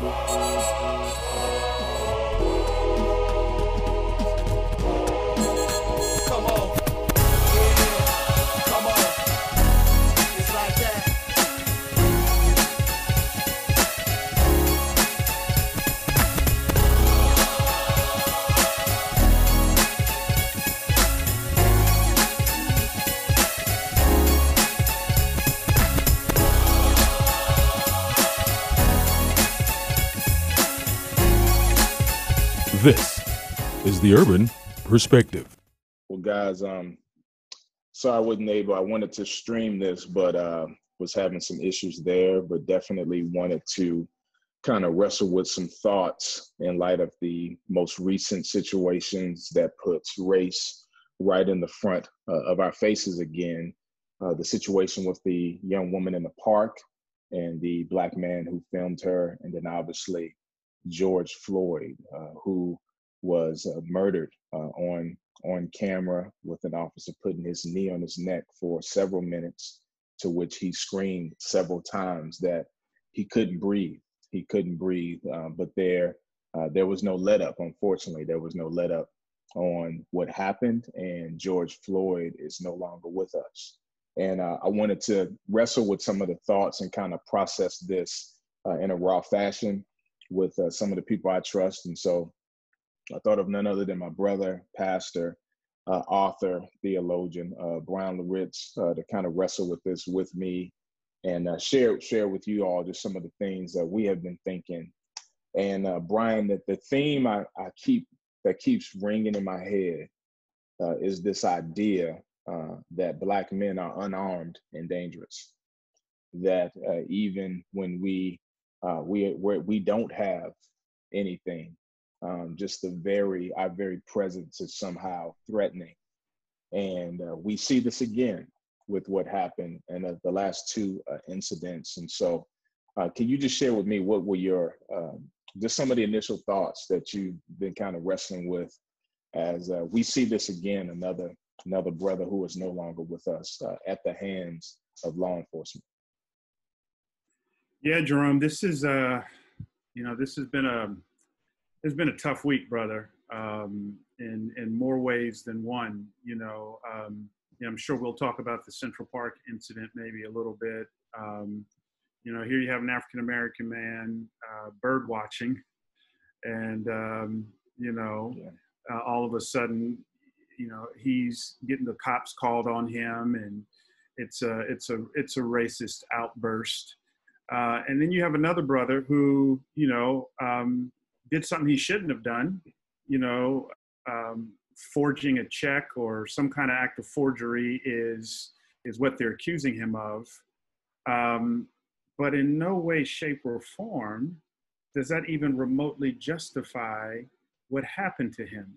Come the Urban Perspective. Well, guys, um, sorry I wasn't able. I wanted to stream this, but uh, was having some issues there. But definitely wanted to kind of wrestle with some thoughts in light of the most recent situations that puts race right in the front uh, of our faces again. Uh, the situation with the young woman in the park and the black man who filmed her, and then obviously George Floyd, uh, who was uh, murdered uh, on on camera with an officer putting his knee on his neck for several minutes, to which he screamed several times that he couldn't breathe. He couldn't breathe. Uh, but there, uh, there was no let up. Unfortunately, there was no let up on what happened, and George Floyd is no longer with us. And uh, I wanted to wrestle with some of the thoughts and kind of process this uh, in a raw fashion with some of the people I trust. And so I thought of none other than my brother, pastor, uh, author, theologian, uh, Bryan Loritts, uh, to kind of wrestle with this with me and uh, share share with you all just some of the things that we have been thinking. And uh, Bryan, that the theme I, I keep that keeps ringing in my head uh, is this idea that black men are unarmed and dangerous. That even when we we we don't have anything um, just the very our very presence is somehow threatening. And uh, we see this again with what happened in uh, the last two uh, incidents. And so uh, can you just share with me what were your um, just some of the initial thoughts that you've been kind of wrestling with as uh, we see this again another another brother who is no longer with us uh, at the hands of law enforcement? Yeah, Jerome, this is uh, you know, this has been a it's been a tough week, brother. Um, in in more ways than one. You know, um, yeah, I'm sure we'll talk about the Central Park incident maybe a little bit. Um, you know, here you have an African American man uh, bird watching, and um, you know, Yeah. uh, all of a sudden, you know, he's getting the cops called on him, and it's a it's a it's a racist outburst. Uh, and then you have another brother who, you know, um, did something he shouldn't have done, you know, um, forging a check or some kind of act of forgery is is what they're accusing him of. Um, but in no way, shape, or form does that even remotely justify what happened to him.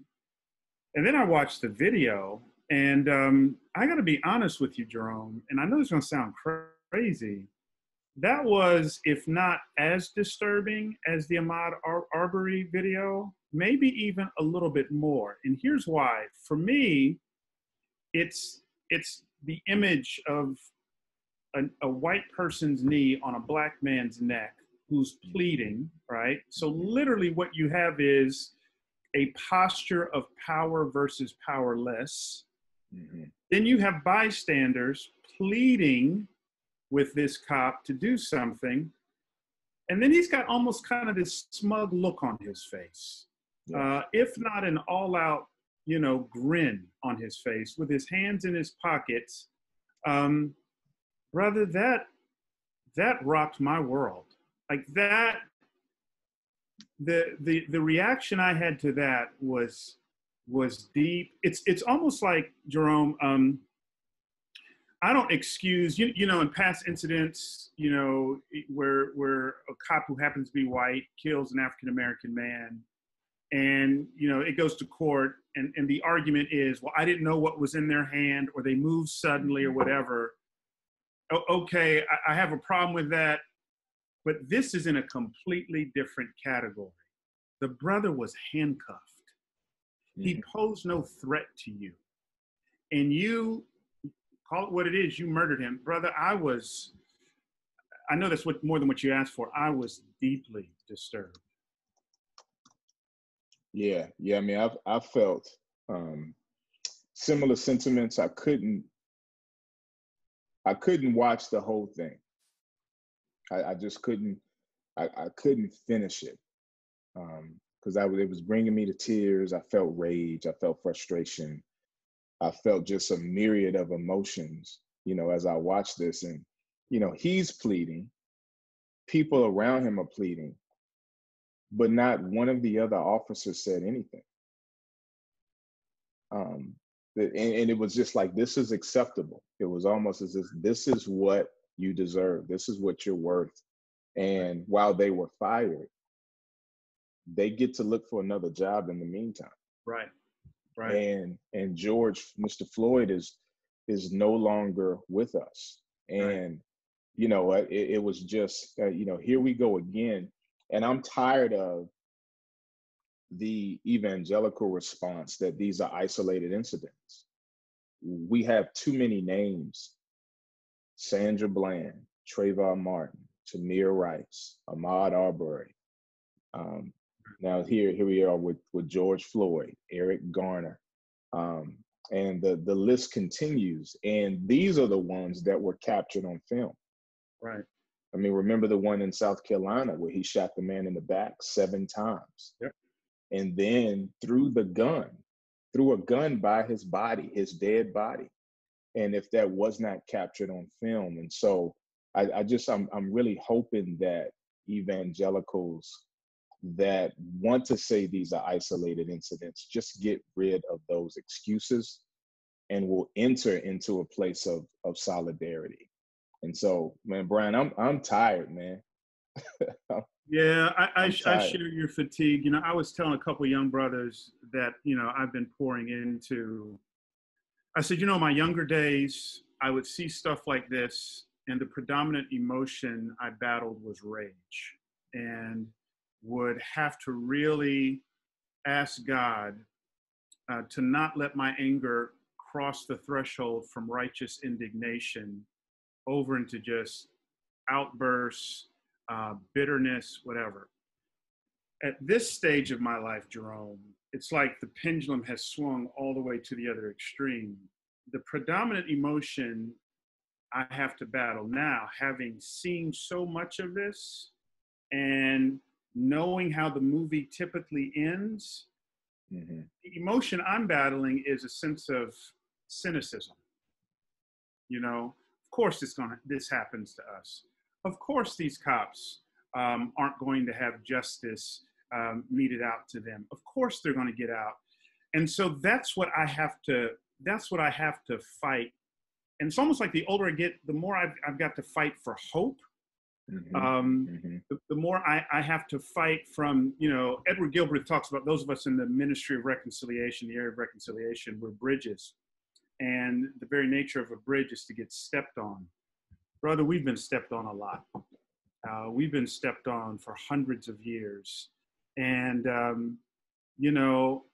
And then I watched the video, and um, I got to be honest with you, Jerome. And I know it's going to sound crazy. That was, if not as disturbing as the Ahmaud Ar- Arbery video, maybe even a little bit more. And here's why. For me, it's it's the image of a, a white person's knee on a black man's neck who's pleading, right? So literally, what you have is a posture of power versus powerless. Mhm. Then you have bystanders pleading with this cop to do something. And then he's got almost kind of this smug look on his face, uh, if not an all out, you know, grin on his face with his hands in his pockets. Um, brother, that that rocked my world. Like that, the the the reaction I had to that was was deep. It's it's almost like Jerome. Um, I don't excuse you. You know, in past incidents, you know, where where a cop who happens to be white kills an African American man, and you know it goes to court, and and the argument is, well, I didn't know what was in their hand, or they moved suddenly, or whatever. O- okay, I, I have a problem with that, but this is in a completely different category. The brother was handcuffed. He hmm. posed no threat to you. And you call it what it is, you murdered him. Brother, I was I know that's what more than what you asked for. I was deeply disturbed. Yeah, yeah. I mean, I've I felt um, similar sentiments. I couldn't I couldn't watch the whole thing. I, I just couldn't. I, I couldn't finish it because um, I it was bringing me to tears. I felt rage. I felt frustration. I felt just a myriad of emotions. You know, as I watched this, and you know, he's pleading. People around him are pleading, but not one of the other officers said anything. Um, and, and it was just like this is acceptable. It was almost as if this is what you deserve. This is what you're worth. And while they were fired, they get to look for another job in the meantime. Right. Right. And and George, Mr. Floyd is is no longer with us. And right. you know, it, it was just uh, you know, here we go again. And I'm tired of the evangelical response that these are isolated incidents. We have too many names Sandra Bland, Trayvon Martin, Tamir Rice, Ahmaud Arbery. Um, now here, here we are with, with George Floyd, Eric Garner, um, and the the list continues. And these are the ones that were captured on film. Right. I mean, remember the one in South Carolina where he shot the man in the back seven times. Yep and then threw the gun, threw a gun by his body, his dead body. And if that was not captured on film. And so I, I just, I'm, I'm really hoping that evangelicals that want to say these are isolated incidents just get rid of those excuses and we'll enter into a place of, of solidarity. And so, man, Bryan, I'm I'm tired, man. Yeah, I, I, I, share your fatigue. You know, I was telling a couple young brothers that, you know, I've been pouring into. I said, you know, my younger days, I would see stuff like this, and the predominant emotion I battled was rage, and would have to really ask God uh, to not let my anger cross the threshold from righteous indignation over into just outbursts uh, bitterness, whatever. At this stage of my life, Jerome, it's like the pendulum has swung all the way to the other extreme. The predominant emotion I have to battle now, having seen so much of this and knowing how the movie typically ends, mm-hmm. the emotion I'm battling is a sense of cynicism. You know, of course this gonna this happens to us of course these cops um, aren't going to have justice um, meted out to them. Of course they're going to get out. And so that's what I have to, that's what I have to fight. And it's almost like the older I get, the more I've, I've got to fight for hope. Mm-hmm. Um, mm-hmm. The, the, more I, I have to fight from, you know, Edward Gilbreath talks about those of us in the ministry of reconciliation, the area of reconciliation, we're bridges. And the very nature of a bridge is to get stepped on brother, we've been stepped on a lot. Uh, we've been stepped on for hundreds of years. And, um, you know,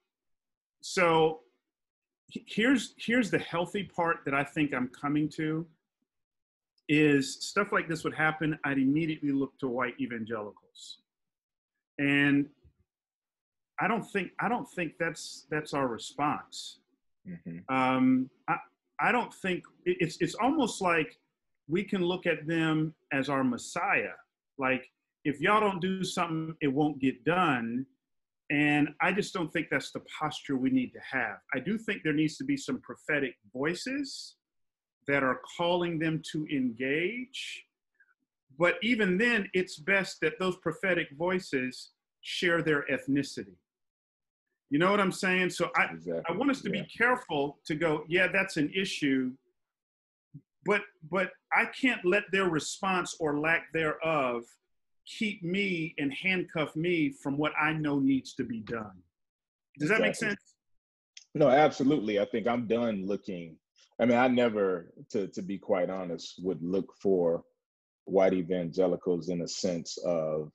so here's here's the healthy part that I think I'm coming to is stuff like this would happen, I'd immediately look to white evangelicals. And I don't think I don't think that's that's our response. Mm-hmm. Um, I I don't think it's it's almost like we can look at them as our Messiah. Like, if y'all don't do something, it won't get done. And I just don't think that's the posture we need to have. I do think there needs to be some prophetic voices that are calling them to engage. But even then, it's best that those prophetic voices share their ethnicity. You know what I'm saying? So I, exactly. I want us to yeah. be careful to go, yeah, that's an issue, but but I can't let their response or lack thereof keep me and handcuff me from what I know needs to be done. Does that exactly. make sense? No, absolutely. I think I'm done looking. I mean, I never, to to be quite honest, would look for white evangelicals in a sense of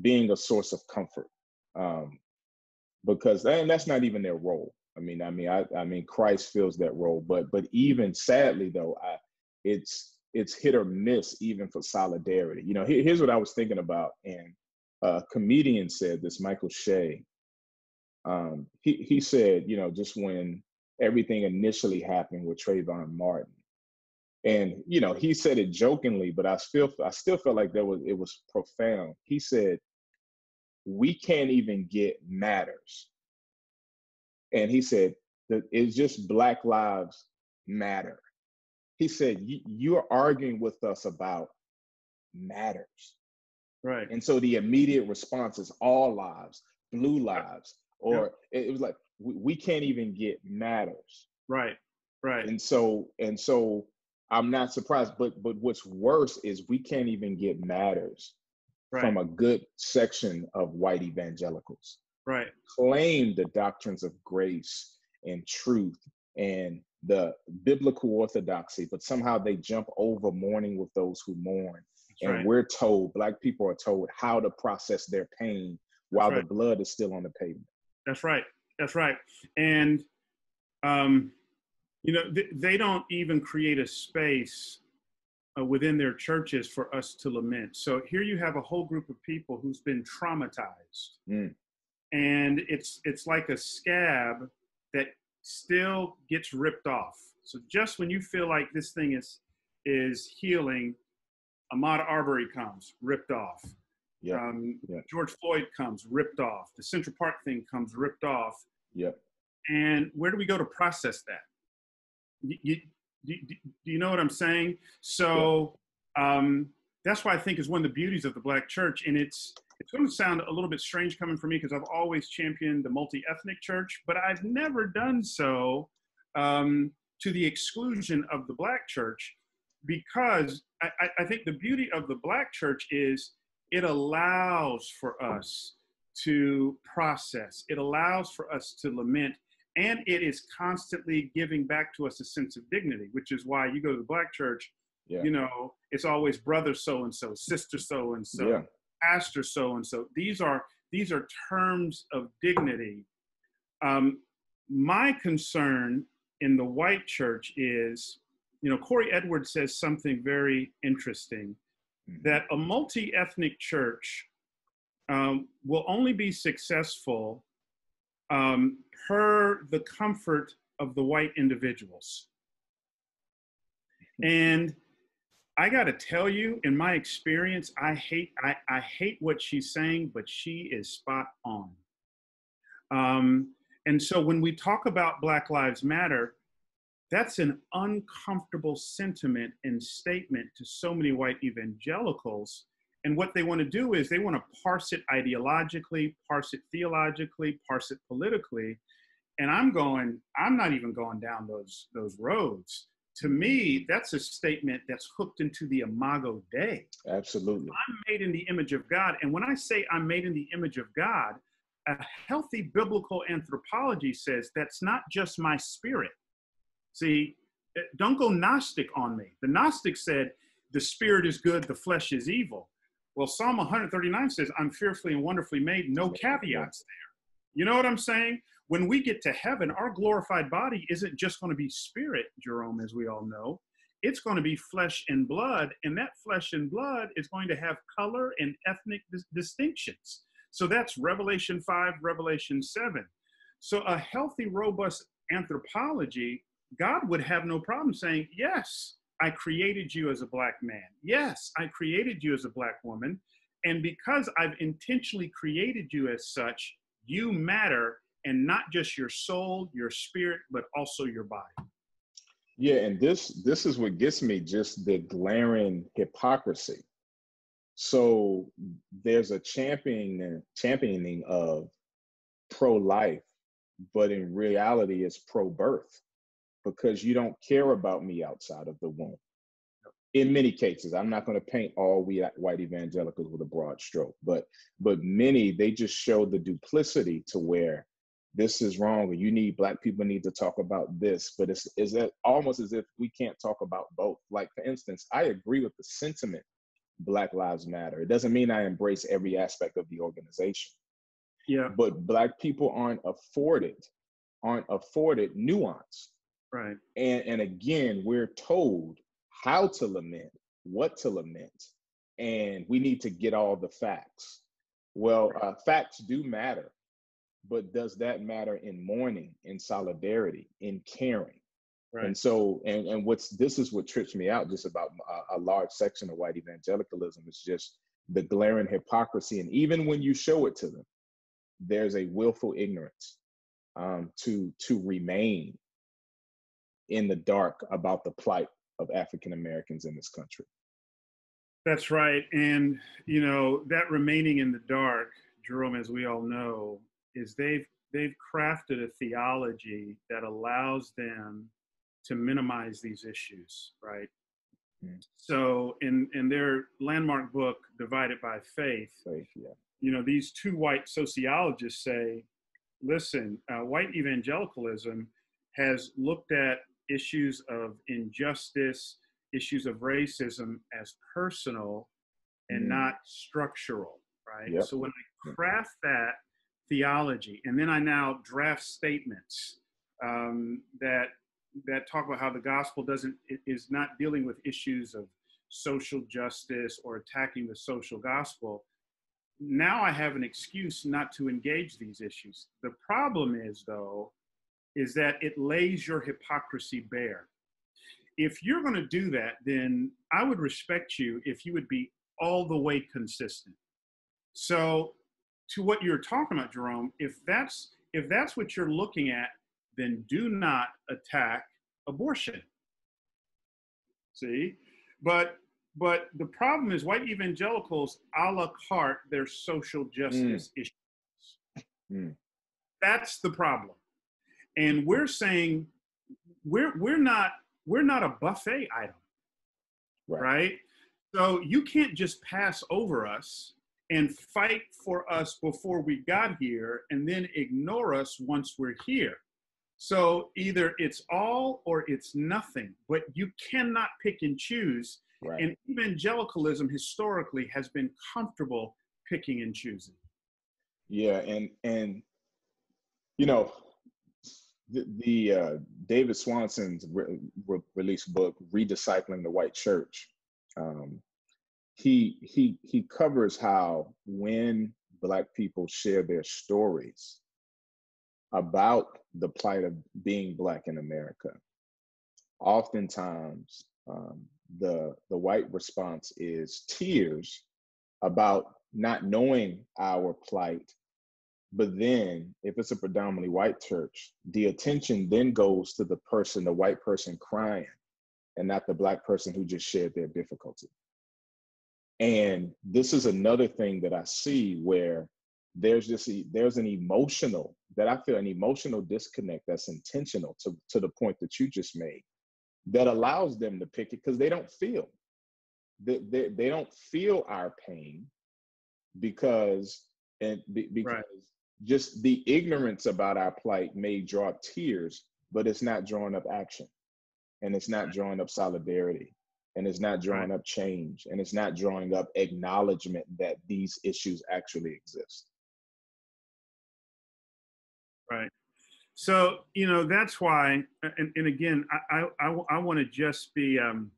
being a source of comfort, um, because and that's not even their role. I mean, I mean, I, I mean, Christ fills that role, but but even sadly though, I it's it's hit or miss even for solidarity. You know, here, here's what I was thinking about, and a comedian said this, Michael Che. Um, he he said, you know, just when everything initially happened with Trayvon Martin, and you know, he said it jokingly, but I still I still felt like there was it was profound. He said, "We can't even get matters," and he said that it's just Black Lives Matter. He said you're arguing with us about matters. Right. And so the immediate response is all lives blue lives or it was like we we can't even get matters right right and so and so i'm not surprised but but what's worse is we can't even get matters right. from a good section of white evangelicals right claim the doctrines of grace and truth and the biblical orthodoxy, but somehow they jump over mourning with those who mourn. That's and right. we're told, Black people are told how to process their pain while right. the blood is still on the pavement. That's right. That's right. And, um, you know, th- they don't even create a space uh, within their churches for us to lament. So here you have a whole group of people who's been traumatized. Mm. And it's it's like a scab that still gets ripped off. So just when you feel like this thing is is healing, Ahmaud Arbery comes ripped off. Yeah. Um, yeah. George Floyd comes ripped off. The Central Park thing comes ripped off. Yep. And where do we go to process that? You, you, do, do you know what I'm saying? So um, that's why I think is one of the beauties of the Black Church, and it's it's going to sound a little bit strange coming from me because I've always championed the multi-ethnic church, but I've never done so um, to the exclusion of the black church because I, I, think the beauty of the black church is it allows for us to process, it allows for us to lament, and it is constantly giving back to us a sense of dignity, which is why you go to the black church, yeah. you know, it's always brother so and so, sister so and so pastor so and so. These are these are terms of dignity. Um, my concern in the white church is, you know, Korie Edwards says something very interesting. That a multi ethnic church um, will only be successful um, per the comfort of the white individuals. And I got to tell you, in my experience, I hate I, I hate what she's saying, but she is spot on. Um, and so when we talk about Black Lives Matter, that's an uncomfortable sentiment and statement to so many white evangelicals. And what they want to do is they want to parse it ideologically, parse it theologically, parse it politically. And I'm going, I'm not even going down those those roads to me, that's a statement that's hooked into the imago Dei. Absolutely. I'm made in the image of God. And when I say I'm made in the image of God, a healthy biblical anthropology says that's not just my spirit. See, eh, don't go Gnostic on me. The Gnostic said the spirit is good, the flesh is evil. Well, Psalm 139 says, I'm fearfully and wonderfully made, no caveats there. You know what I'm saying? when we get to heaven, our glorified body isn't just going to be spirit, Jerome, as we all know. It's going to be flesh and blood, and that flesh and blood is going to have color and ethnic dis- distinctions. So that's Revelation 5, Revelation 7. So a healthy, robust anthropology, God would have no problem saying, Yes, I created you as a black man. Yes, I created you as a black woman. And because I've intentionally created you as such, you matter and not just your soul, your spirit, but also your body. Yeah, and this this is what gets me just the glaring hypocrisy. So there's a championing championing of pro-life, but in reality it's pro-birth because you don't care about me outside of the womb. In many cases, I'm not going to paint all white evangelicals with a broad stroke, but but many they just show the duplicity to where this is wrong or you need black people need to talk about this but it's is almost as if we can't talk about both. Like for instance i agree with the sentiment black lives matter. It doesn't mean i embrace every aspect of the organization. Yeah. But black people aren't afforded aren't afforded nuance right and and again we're told how to lament, what to lament, and we need to get all the facts. Well, uh, facts do matter, but does that matter in mourning, in solidarity, in caring? Right. And so, and and what's this is what trips me out just about a, a large section of white evangelicalism is just the glaring hypocrisy, and even when you show it to them, there's a willful ignorance um, to to remain in the dark about the plight of African Americans in this country. That's right. And, you know, that remaining in the dark, Jerome, as we all know, is they've they've crafted a theology that allows them to minimize these issues, right? Mm. So in in their landmark book, Divided by Faith, Faith, yeah. you know, these two white sociologists say, listen, uh, white evangelicalism has looked at issues of injustice, issues of racism as personal and Mm. not structural, right? Yep. So when I craft that theology, and then I now draft statements um, that that talk about how the gospel doesn't is not dealing with issues of social justice or attacking the social gospel. Now I have an excuse not to engage these issues. The problem is, though, is that it lays your hypocrisy bare. If you're going to do that, then I would respect you if you would be all the way consistent. So, to what you're talking about, Jerome, if that's if that's what you're looking at, then do not attack abortion. See, but but the problem is white evangelicals a la carte their social justice issues. Mm. That's the problem, and we're saying we're we're not we're not a buffet item, Right. right? So you can't just pass over us and fight for us before we got here and then ignore us once we're here. So either it's all or it's nothing, but you cannot pick and choose. Right. And evangelicalism historically has been comfortable picking and choosing. Yeah, and and you know the, the uh, David Swanson's re- re- released book "Rediscipling the White Church." Um, he he he covers how when Black people share their stories about the plight of being Black in America, oftentimes um, the the white response is tears about not knowing our plight but then, if it's a predominantly white church, the attention then goes to the person, the white person crying, and not the black person who just shared their difficulty. And this is another thing that I see where there's just a, there's an emotional that I feel an emotional disconnect that's intentional to, to the point that you just made that allows them to pick it because they don't feel they, they, they don't feel our pain because and be, because Right. Just the ignorance about our plight may draw tears, but it's not drawing up action, and it's not drawing up solidarity, and it's not drawing up change, and it's not drawing up acknowledgement that these issues actually exist. Right. So, you know, that's why, and, and again, I, I, I, want to just be, um,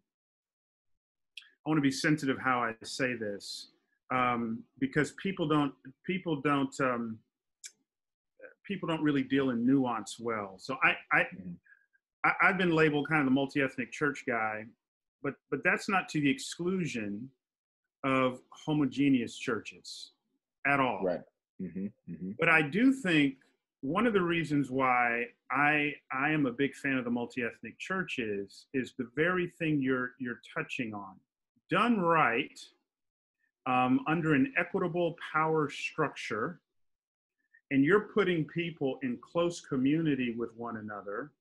I want to be sensitive how I say this, um, because people don't, people don't, um, people don't really deal in nuance well. So I, I, Mhm. I I've been labeled kind of the multi-ethnic church guy, but, but that's not to the exclusion of homogeneous churches at all. Right. hmm hmm But I do think one of the reasons why I I am a big fan of the multi-ethnic churches is the very thing you're you're touching on. Done right, um, under an equitable power structure, and you're putting people in close community with one another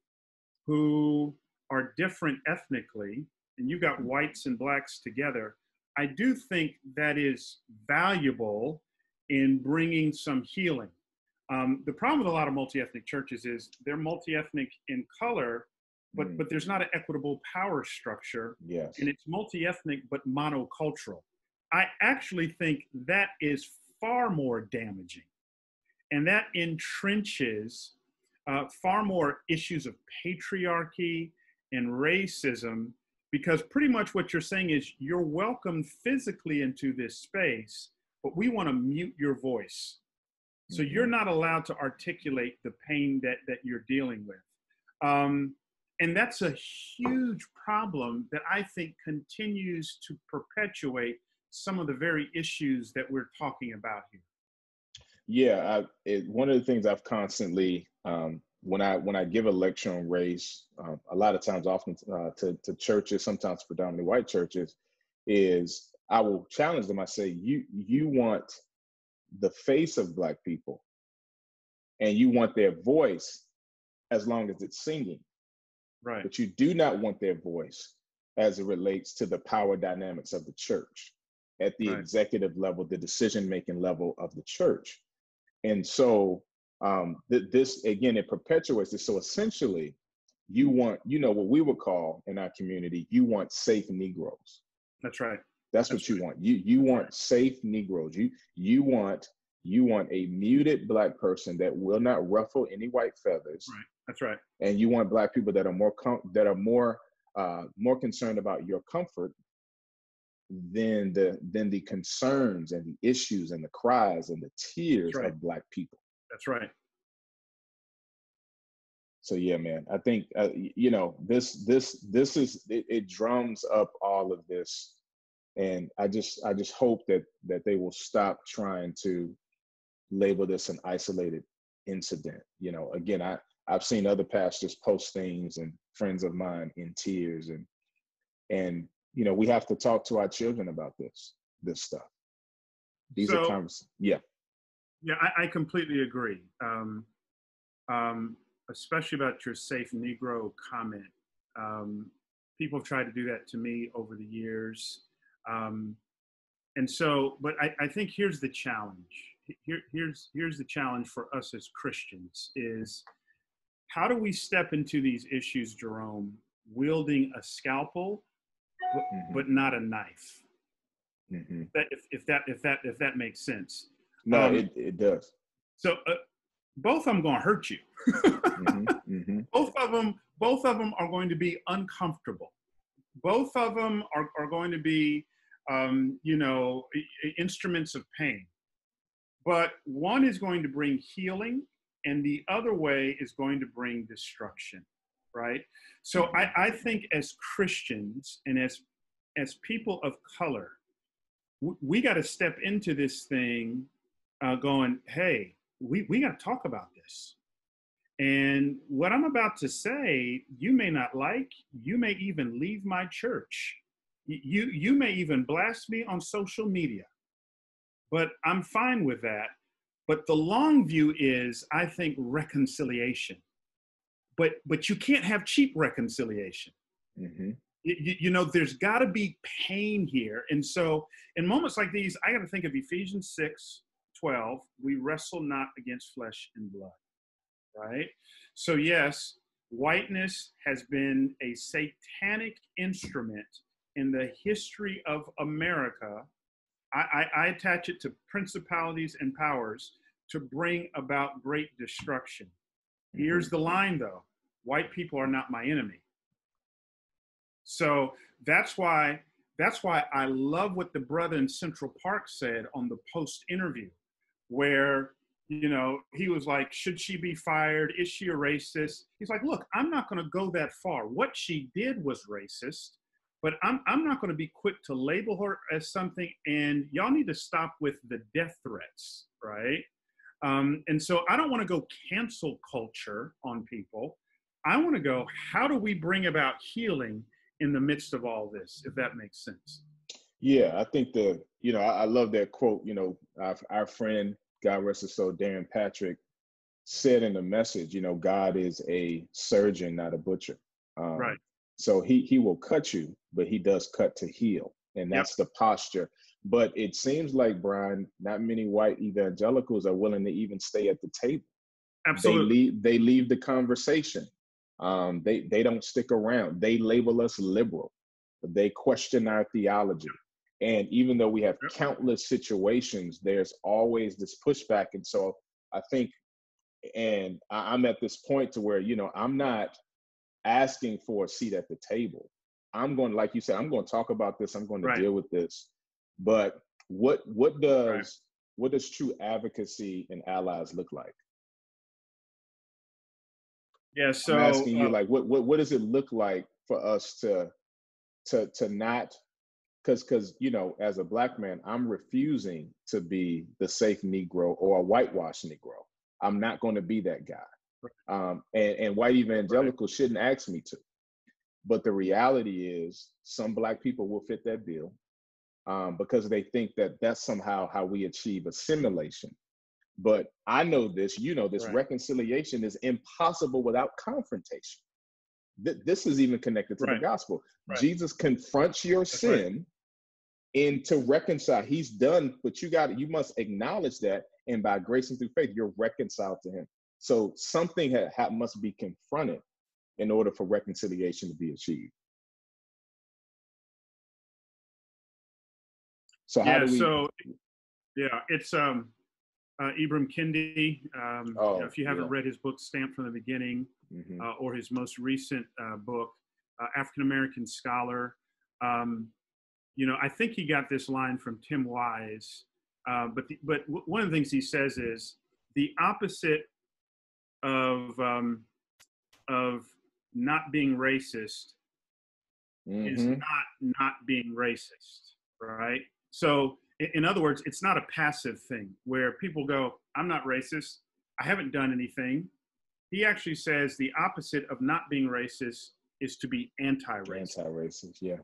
who are different ethnically, and you've got whites and blacks together. I do think that is valuable in bringing some healing. Um, the problem with a lot of multi-ethnic churches is they're multi-ethnic in color, but Mm. but there's not an equitable power structure, Yes. and it's multi-ethnic but monocultural. I actually think that is far more damaging, and that entrenches uh, far more issues of patriarchy and racism because pretty much what you're saying is you're welcome physically into this space, but we want to mute your voice. So Mhm. you're not allowed to articulate the pain that, that you're dealing with. Um, and that's a huge problem that I think continues to perpetuate some of the very issues that we're talking about here. Yeah, I, it, one of the things I've constantly um, when I when I give a lecture on race, um, a lot of times, often uh, to to churches, sometimes predominantly white churches, is I will challenge them. I say, you you want the face of black people, and you want their voice, as long as it's singing, Right. but you do not want their voice as it relates to the power dynamics of the church at the Right. executive level, the decision making level of the church. And so um, th- this again, it perpetuates this. So essentially, you want, you know, what we would call in our community, you want safe Negroes. That's right. That's, That's what you want. You you want right. safe Negroes. You you want you want a muted black person that will not ruffle any white feathers, Right. That's right. and you want black people that are more com- that are more uh, more concerned about your comfort than the than the concerns and the issues and the cries and the tears right. of black people. That's right. So yeah, man, I think uh, you know this this this is it, it drums up all of this, and I just I just hope that that they will stop trying to label this an isolated incident. You know, again, I I've seen other pastors post things and friends of mine in tears and and you know we have to talk to our children about this this stuff. These are So- convers yeah Yeah, I, I completely agree. Um, um, especially about your safe Negro comment. Um, people have tried to do that to me over the years. Um, and so, but I, I think here's the challenge. Here, here's here's the challenge for us as Christians is how do we step into these issues, Jerome, wielding a scalpel, but, Mhm. but not a knife? mhm. That if, if that if that if that makes sense. no Um, it it does So uh, both of them going to hurt you. hmm hmm both of them, both of them are going to be uncomfortable. Both of them are, are going to be, um, you know, instruments of pain. But one is going to bring healing, and the other way is going to bring destruction, right? So I, I think as Christians and as as people of color, we got to step into this thing, uh, going, hey, we we got to talk about this. And what I'm about to say, you may not like, you may even leave my church. You, you may even blast me on social media. But I'm fine with that. But the long view is, I think, reconciliation. But, but you can't have cheap reconciliation. hmm You, you know, there's got to be pain here. And so, in moments like these, I got to think of Ephesians 6 12. We wrestle not against flesh and blood right? So, yes, whiteness has been a satanic instrument in the history of America. I, I, I attach it to principalities and powers to bring about great destruction. Here's the line though white people are not my enemy. So that's why that's why I love what the brother in Central Park said on the post interview, where you know, he was like, should she be fired? Is she a racist? He's like, look, I'm not going to go that far. What she did was racist, but I'm, I'm not going to be quick to label her as something. And y'all need to stop with the death threats, right? Um, and so I don't want to go cancel culture on people. I want to go, how do we bring about healing in the midst of all this, if that makes sense? Yeah, I think the you know I, I love that quote. You know, our, our friend God rest his soul, Darrin Patrick, said in the message, you know, God is a surgeon, not a butcher. Um, Right. So he he will cut you, but he does cut to heal, and Yep. that's the posture. But it seems like Bryan, not many white evangelicals are willing to even stay at the table. Absolutely. They leave. They leave the conversation. Um, they they don't stick around. They label us liberal. They question our theology. And even though we have Yep. countless situations, there's always this pushback. And so I think, and I'm at this point to where you know I'm not asking for a seat at the table. I'm going, like you said, I'm going to talk about this. I'm going to Right. deal with this. But what what does Right. what does true advocacy and allies look like? Yeah. So I'm asking you, uh, like, what what what does it look like for us to to to not because because you know, as a black man, I'm refusing to be the safe Negro or a whitewashed Negro. I'm not going to be that guy. Um, and, and white evangelicals shouldn't ask me to. But the reality is, some black people will fit that bill um, because they think that that's somehow how we achieve assimilation. But I know this, you know this, Right. reconciliation is impossible without confrontation. Th- this is even connected to Right. the gospel. Right. Jesus confronts your That's sin and to reconcile. He's done, but you got you must acknowledge that, and by grace and through faith, you're reconciled to Him. So something ha- ha- must be confronted in order for reconciliation to be achieved. So how yeah. do we? So yeah, it's um, uh, Ibram Kendi. Um, you know, Oh, if you haven't yeah. read his book Stamped from the Beginning, Mhm. uh, or his most recent uh, book, uh, African American Scholar. Um, you know, I think he got this line from Tim Wise, uh, but the, but w- one of the things he says is the opposite of um, of not being racist is Mhm. not not being racist, right? So, in, other words, it's not a passive thing where people go, "I'm not racist. I haven't done anything." He actually says the opposite of not being racist is to be anti-racist. Anti-racist, yeah.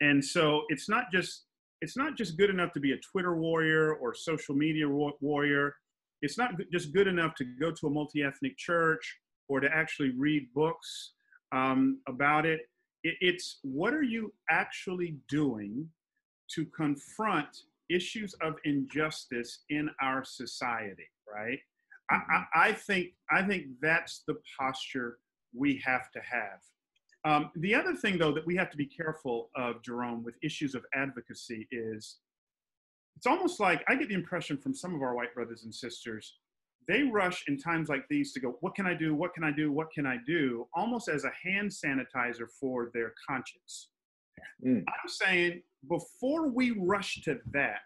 And so, it's not just it's not just good enough to be a Twitter warrior or social media warrior. It's not just good enough to go to a multi-ethnic church or to actually read books um, about it. it. It's what are you actually doing to confront issues of injustice in our society, right? I, I, I think I think that's the posture we have to have. Um, the other thing, though, that we have to be careful of, Jerome, with issues of advocacy is it's almost like I get the impression from some of our white brothers and sisters, they rush in times like these to go, What can I do? What can I do? What can I do? Almost as a hand sanitizer for their conscience. Mm. I'm saying before we rush to that,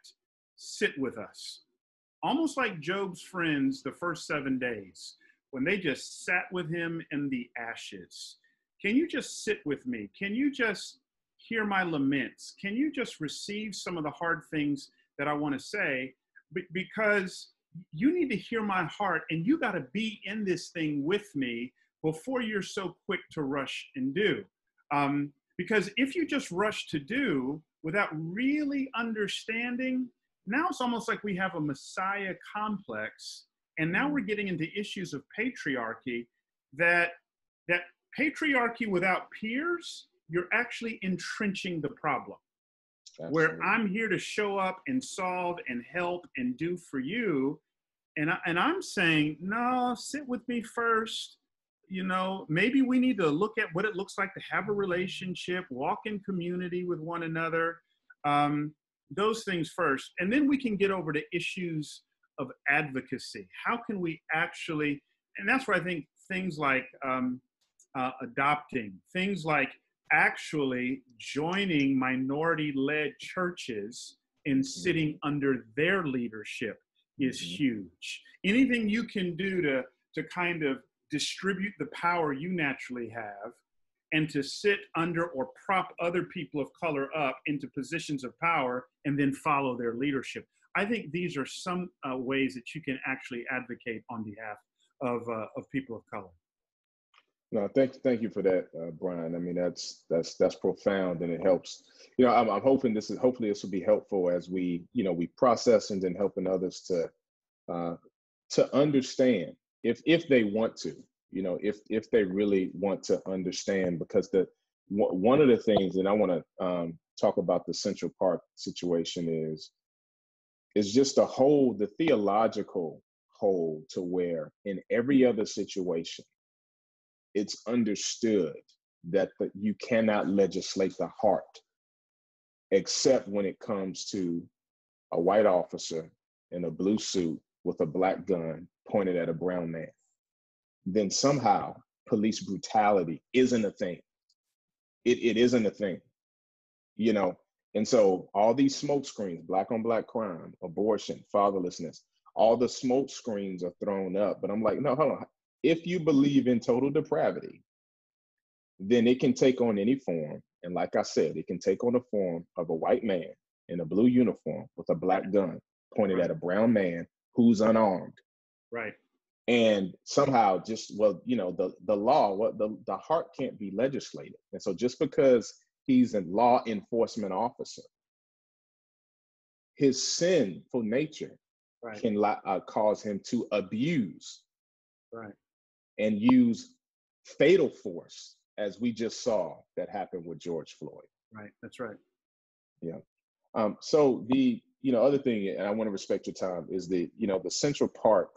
sit with us. Almost like Job's friends the first seven days when they just sat with him in the ashes. Can you just sit with me? Can you just hear my laments? Can you just receive some of the hard things that I want to say? Be- because you need to hear my heart and you got to be in this thing with me before you're so quick to rush and do. Um, because if you just rush to do without really understanding, now it's almost like we have a Messiah complex. And now we're getting into issues of patriarchy that that patriarchy without peers, you're actually entrenching the problem. Where I'm here to show up and solve and help and do for you. And, I, and I'm saying, no, sit with me first. You know, maybe we need to look at what it looks like to have a relationship, walk in community with one another, um, those things first. And then we can get over to issues of advocacy. How can we actually, and that's where I think things like um, uh, adopting, things like actually joining minority led churches and sitting under their leadership is Mhm. huge. Anything you can do to, to kind of distribute the power you naturally have and to sit under or prop other people of color up into positions of power and then follow their leadership. I think these are some uh, ways that you can actually advocate on behalf of, uh, of people of color. No, thank thank you for that, uh, Bryan. I mean, that's that's that's profound, and it helps. You know, I'm, I'm hoping this is hopefully this will be helpful as we you know we process and then helping others to uh, to understand if if they want to, you know, if if they really want to understand, because the one of the things, and I want to um, talk about the Central Park situation is is just to hold the theological hold to where in every other situation it's understood that the, you cannot legislate the heart except when it comes to a white officer in a blue suit with a black gun pointed at a brown man. Then somehow police brutality isn't a thing. It, it isn't a thing. you know, and so all these smoke screens, black on black crime, abortion, fatherlessness, all the smoke screens are thrown up. But I'm like, no, hold on. If you believe in total depravity, then it can take on any form. And like I said, it can take on the form of a white man in a blue uniform with a black gun pointed at a brown man who's unarmed. Right. And somehow just well, you know, the the law, what the, the heart can't be legislated. And so just because he's a law enforcement officer, his sinful nature Right. can uh, cause him to abuse Right. and use fatal force, as we just saw that happened with George Floyd. Right. That's right. Yeah. Um, so the you know other thing, and I want to respect your time, is the you know the Central Park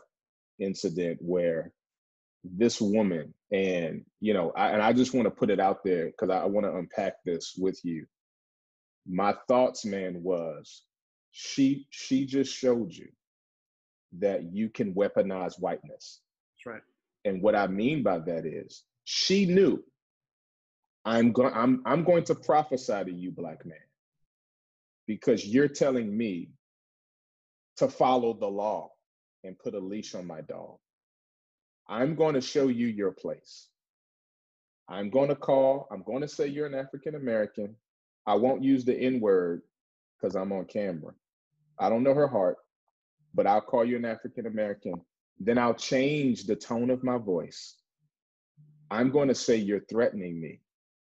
incident where this woman and you know I, and I just want to put it out there because I, I want to unpack this with you. My thoughts, man, was she she just showed you that you can weaponize whiteness. That's right. And what I mean by that is she knew I'm going I'm I'm going to prophesy to you, black man, because you're telling me to follow the law and put a leash on my dog. I'm going to show you your place. I'm going to call, I'm going to say you're an African American. I won't use the N word because I'm on camera. I don't know her heart, but I'll call you an African American. Then I'll change the tone of my voice. I'm going to say you're threatening me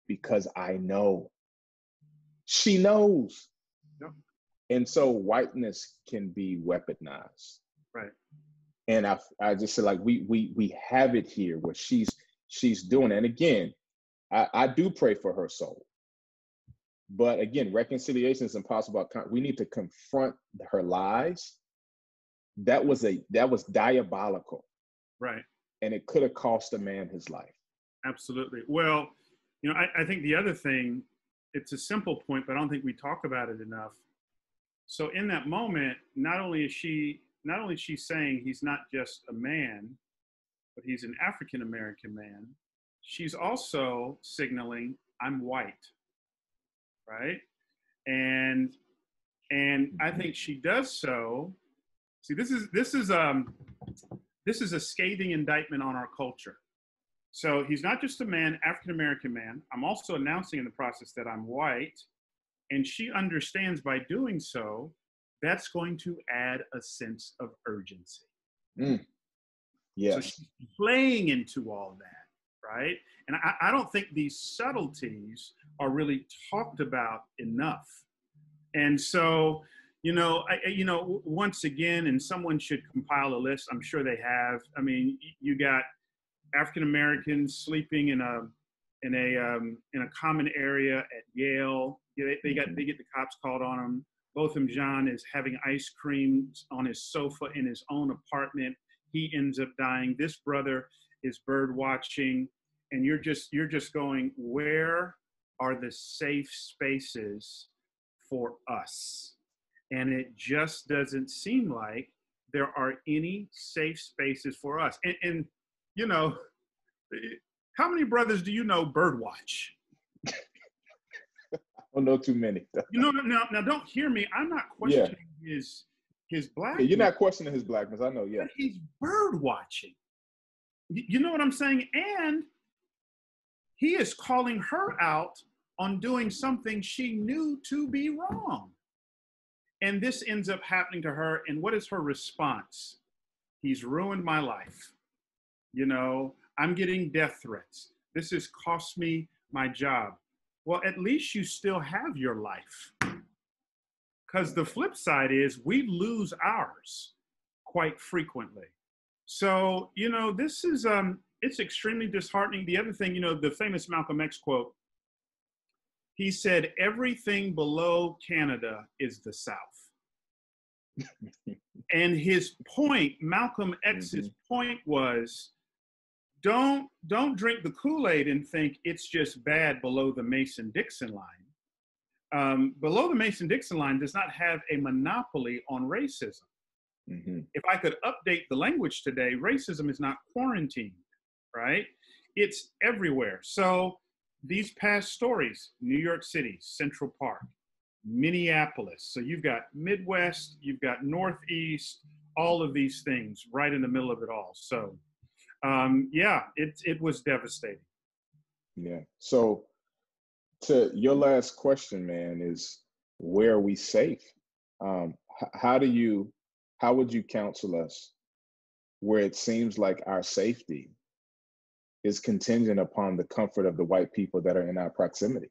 because I know. She knows. Yep. And so whiteness can be weaponized. Right. And I I just said like we we we have it here where she's she's doing it. and again, I, I do pray for her soul. But again, reconciliation is impossible. We need to confront her lies. That was a that was diabolical, Right. and it could have cost a man his life. Absolutely. Well, you know, I, I think the other thing, it's a simple point, but I don't think we talk about it enough. So in that moment, not only is she not only is she saying he's not just a man, but he's an African American man, she's also signaling I'm white. Right? And and I think she does so. See, this is this is um this is a scathing indictment on our culture. So he's not just a man, African American man. I'm also announcing in the process that I'm white. And she understands by doing so, that's going to add a sense of urgency. Yeah. So she's playing into all that, right? And I, I don't think these subtleties are really talked about enough. And so, you know, I, I- you know, once again, and someone should compile a list. I'm sure they have. I mean, you got African Americans sleeping in a in a um, in a common area at Yale. They, they got they get the cops called on them. Botham Jean is having ice cream on his sofa in his own apartment. He ends up dying. This brother is bird watching, and you're just you're just going, where are the safe spaces for us? And it just doesn't seem like there are any safe spaces for us. And, and you know, how many brothers do you know birdwatch? Oh, I don't know too many. You know, now, now don't hear me. I'm not Yeah. questioning his his black. Yeah, you're not questioning his blackness. I know. Yeah. but he's bird watching. You know what I'm saying? And he is calling her out on doing something she knew to be wrong. And this ends up happening to her. And what is her response? He's ruined my life. You know, I'm getting death threats. This has cost me my job. Well, at least you still have your life. Because the flip side is we lose ours quite frequently. So, you know, this is um it's extremely disheartening. The other thing, you know, the famous Malcolm X quote, he said, everything below Canada is the South. and his point, Malcolm X's point was don't don't drink the Kool-Aid and think it's just bad below the Mason-Dixon line. Um, below the Mason-Dixon line does not have a monopoly on racism hmm if I could update the language today, racism is not quarantined, right? It's everywhere. So these past stories New York City, Central Park, Minneapolis. So you've got Midwest, you've got Northeast, all of these things right in the middle of it all. So, um, yeah, it, it was devastating. Yeah. So, to your last question, man, is where are we safe? Um, h- how do you, how would you counsel us where it seems like our safety is contingent upon the comfort of the white people that are in our proximity?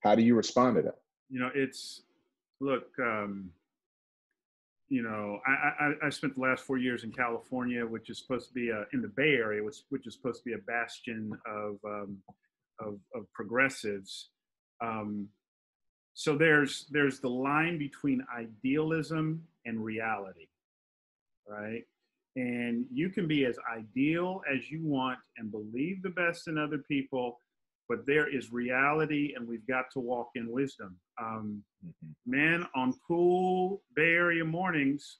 How do you respond to that? You know, it's look. Um, you know, I, I, I spent the last four years in California, which is supposed to be a, in the Bay Area, which which is supposed to be a bastion of um, of, of progressives. Um, so there's there's the line between idealism and reality, right? And you can be as ideal as you want and believe the best in other people, but there is reality, and we've got to walk in wisdom. Um, man, on cool Bay Area mornings,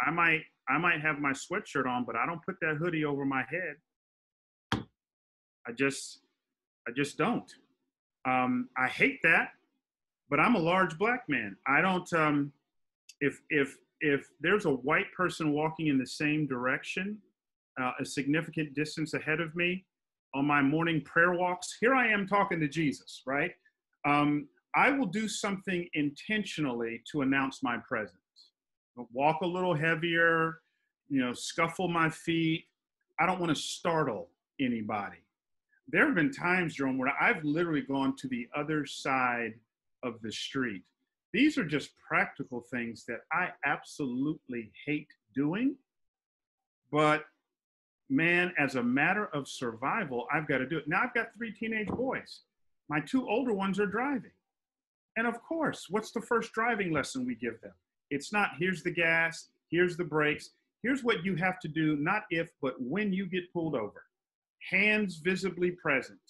I might I might have my sweatshirt on, but I don't put that hoodie over my head. I just I just don't. Um, I hate that, but I'm a large black man. I don't. Um, if if if there's a white person walking in the same direction, uh, a significant distance ahead of me, on my morning prayer walks, here I am talking to Jesus, right? Um, I will do something intentionally to announce my presence. Walk a little heavier, you know, scuffle my feet. I don't want to startle anybody. There have been times, Jerome, where I've literally gone to the other side of the street. These are just practical things that I absolutely hate doing. But man, as a matter of survival, I've got to do it. Now I've got three teenage boys. My two older ones are driving. And of course, what's the first driving lesson we give them? It's not here's the gas, here's the brakes, here's what you have to do, not if, but when you get pulled over. Hands visibly present.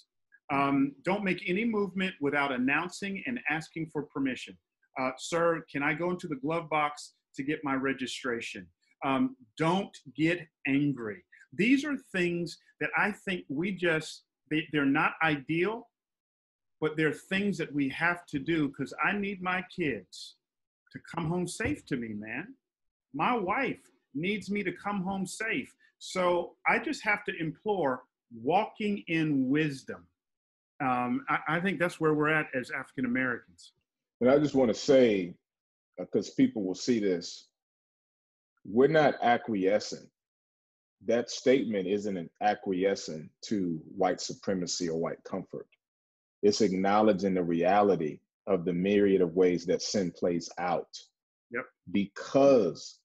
Um, don't make any movement without announcing and asking for permission. Uh, sir, can I go into the glove box to get my registration? Um, don't get angry. These are things that I think we just, they, they're not ideal, but they're things that we have to do because I need my kids to come home safe to me, man. My wife needs me to come home safe. So I just have to implore walking in wisdom. Um, I, I think that's where we're at as African Americans. And I just want to say, because people will see this, we're not acquiescing. That statement isn't an acquiescing to white supremacy or white comfort. It's acknowledging the reality of the myriad of ways that sin plays out Yep. because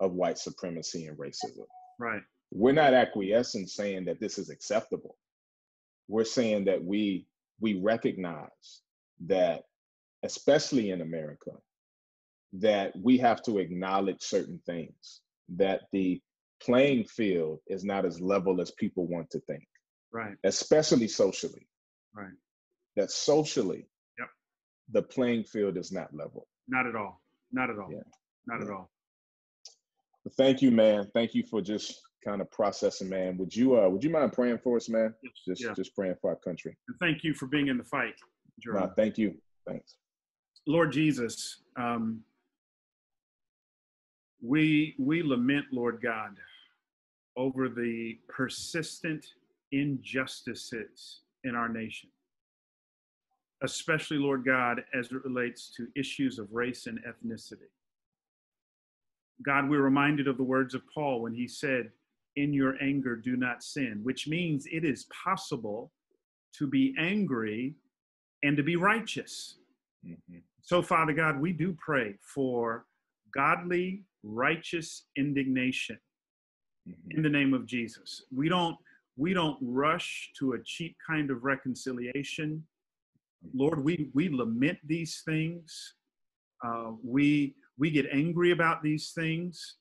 of white supremacy and racism. Right. We're not acquiescing saying that this is acceptable. We're saying that we we recognize that, especially in America, that we have to acknowledge certain things, that the playing field is not as level as people want to think, Right. especially socially. Right. That socially, Yep. the playing field is not level. Not at all. Not at all. Yeah. Not at all. But thank you, man. Thank you for just kind of processing, man. Would you uh would you mind praying for us, man? Just Yeah. just praying for our country. And thank you for being in the fight, Jerome. No, thank you. Thanks. Lord Jesus, um, we we lament, Lord God, over the persistent injustices in our nation, especially, Lord God, as it relates to issues of race and ethnicity. God, we're reminded of the words of Paul when he said, In your anger, do not sin, which means it is possible to be angry and to be righteous. Mhm. So, Father God, we do pray for godly, righteous indignation Mhm. in the name of Jesus. We don't we don't rush to a cheap kind of reconciliation. Lord, we we lament these things. Uh, we we get angry about these things,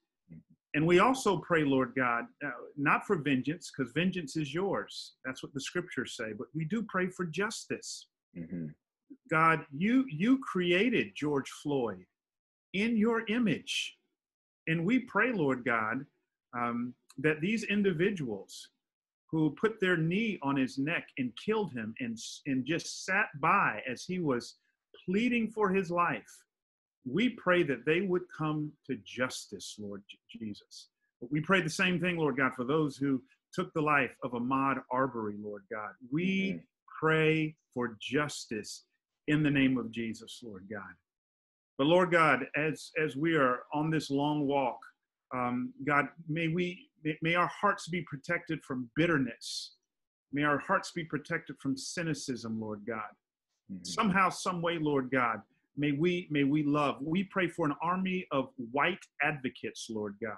and we also pray, Lord God, uh, not for vengeance, because vengeance is yours. That's what the scriptures say. But we do pray for justice. Mhm. God, you you created George Floyd in your image, and we pray, Lord God, um, that these individuals who put their knee on his neck and killed him and, and just sat by as he was pleading for his life. We pray that they would come to justice, Lord Jesus. But we pray the same thing, Lord God, for those who took the life of Ahmaud Arbery, Lord God. We pray for justice in the name of Jesus, Lord God. But Lord God, as as we are on this long walk, um, God, may we may our hearts be protected from bitterness. May our hearts be protected from cynicism, Lord God. Mm-hmm. Somehow, some way, Lord God, may we may we love. We pray for an army of white advocates, Lord God,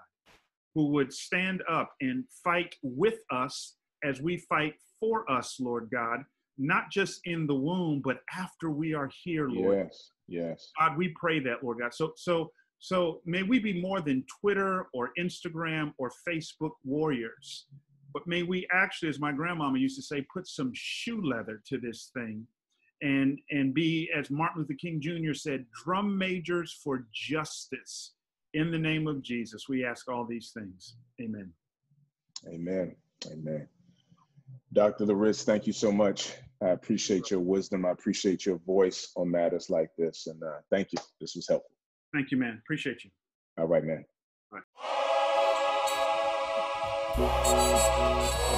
who would stand up and fight with us as we fight for us, Lord God, not just in the womb, but after we are here, Lord. Yes, yes. God, we pray that, Lord God. So, so, so may we be more than Twitter or Instagram or Facebook warriors, but may we actually, as my grandmama used to say, put some shoe leather to this thing and and be, as Martin Luther King Jr. said, drum majors for justice. In the name of Jesus, we ask all these things. Amen. Amen. Amen. Dr. Loritts, thank you so much. I appreciate your wisdom. I appreciate your voice on matters like this. And uh, thank you. This was helpful. Thank you, man. Appreciate you. All right, man. All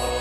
right.